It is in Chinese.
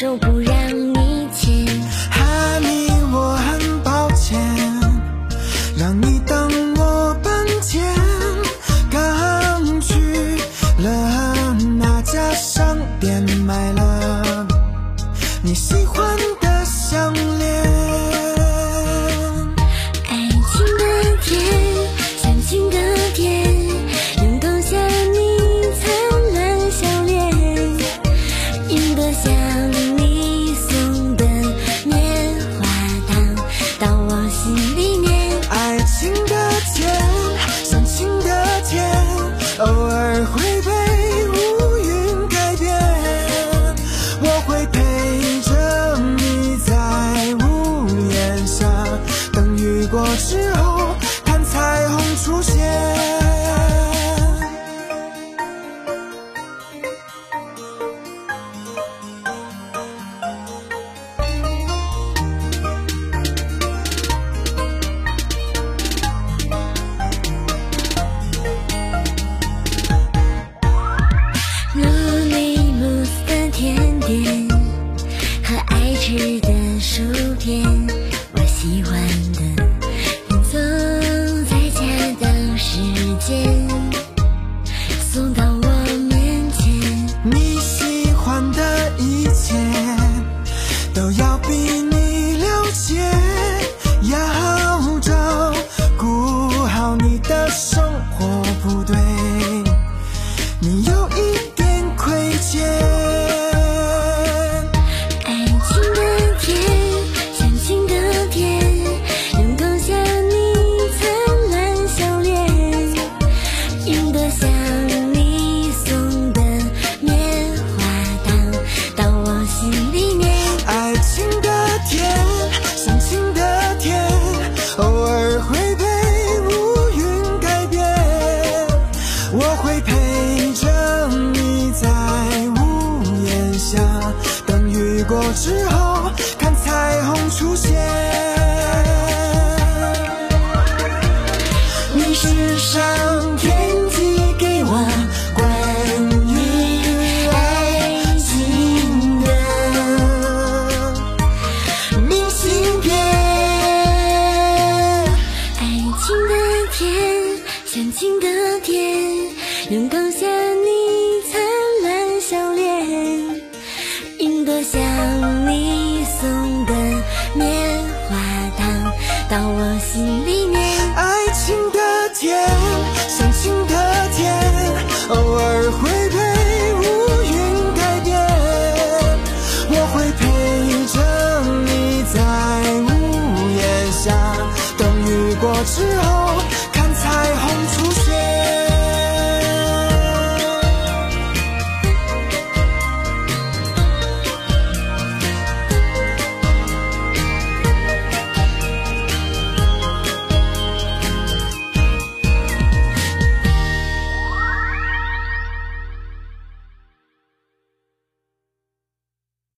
手不让你牵。哈尼，我很抱歉，让你等我半天。刚去了那家商店，买了你喜欢的项链。爱情的甜，相亲的甜，用勾下你灿烂笑脸，赢得像生活，会陪着你在屋檐下，等雨过之后看彩虹出现。你是上天阳光下你灿烂笑脸，赢得像你送的棉花糖到我心里面。爱情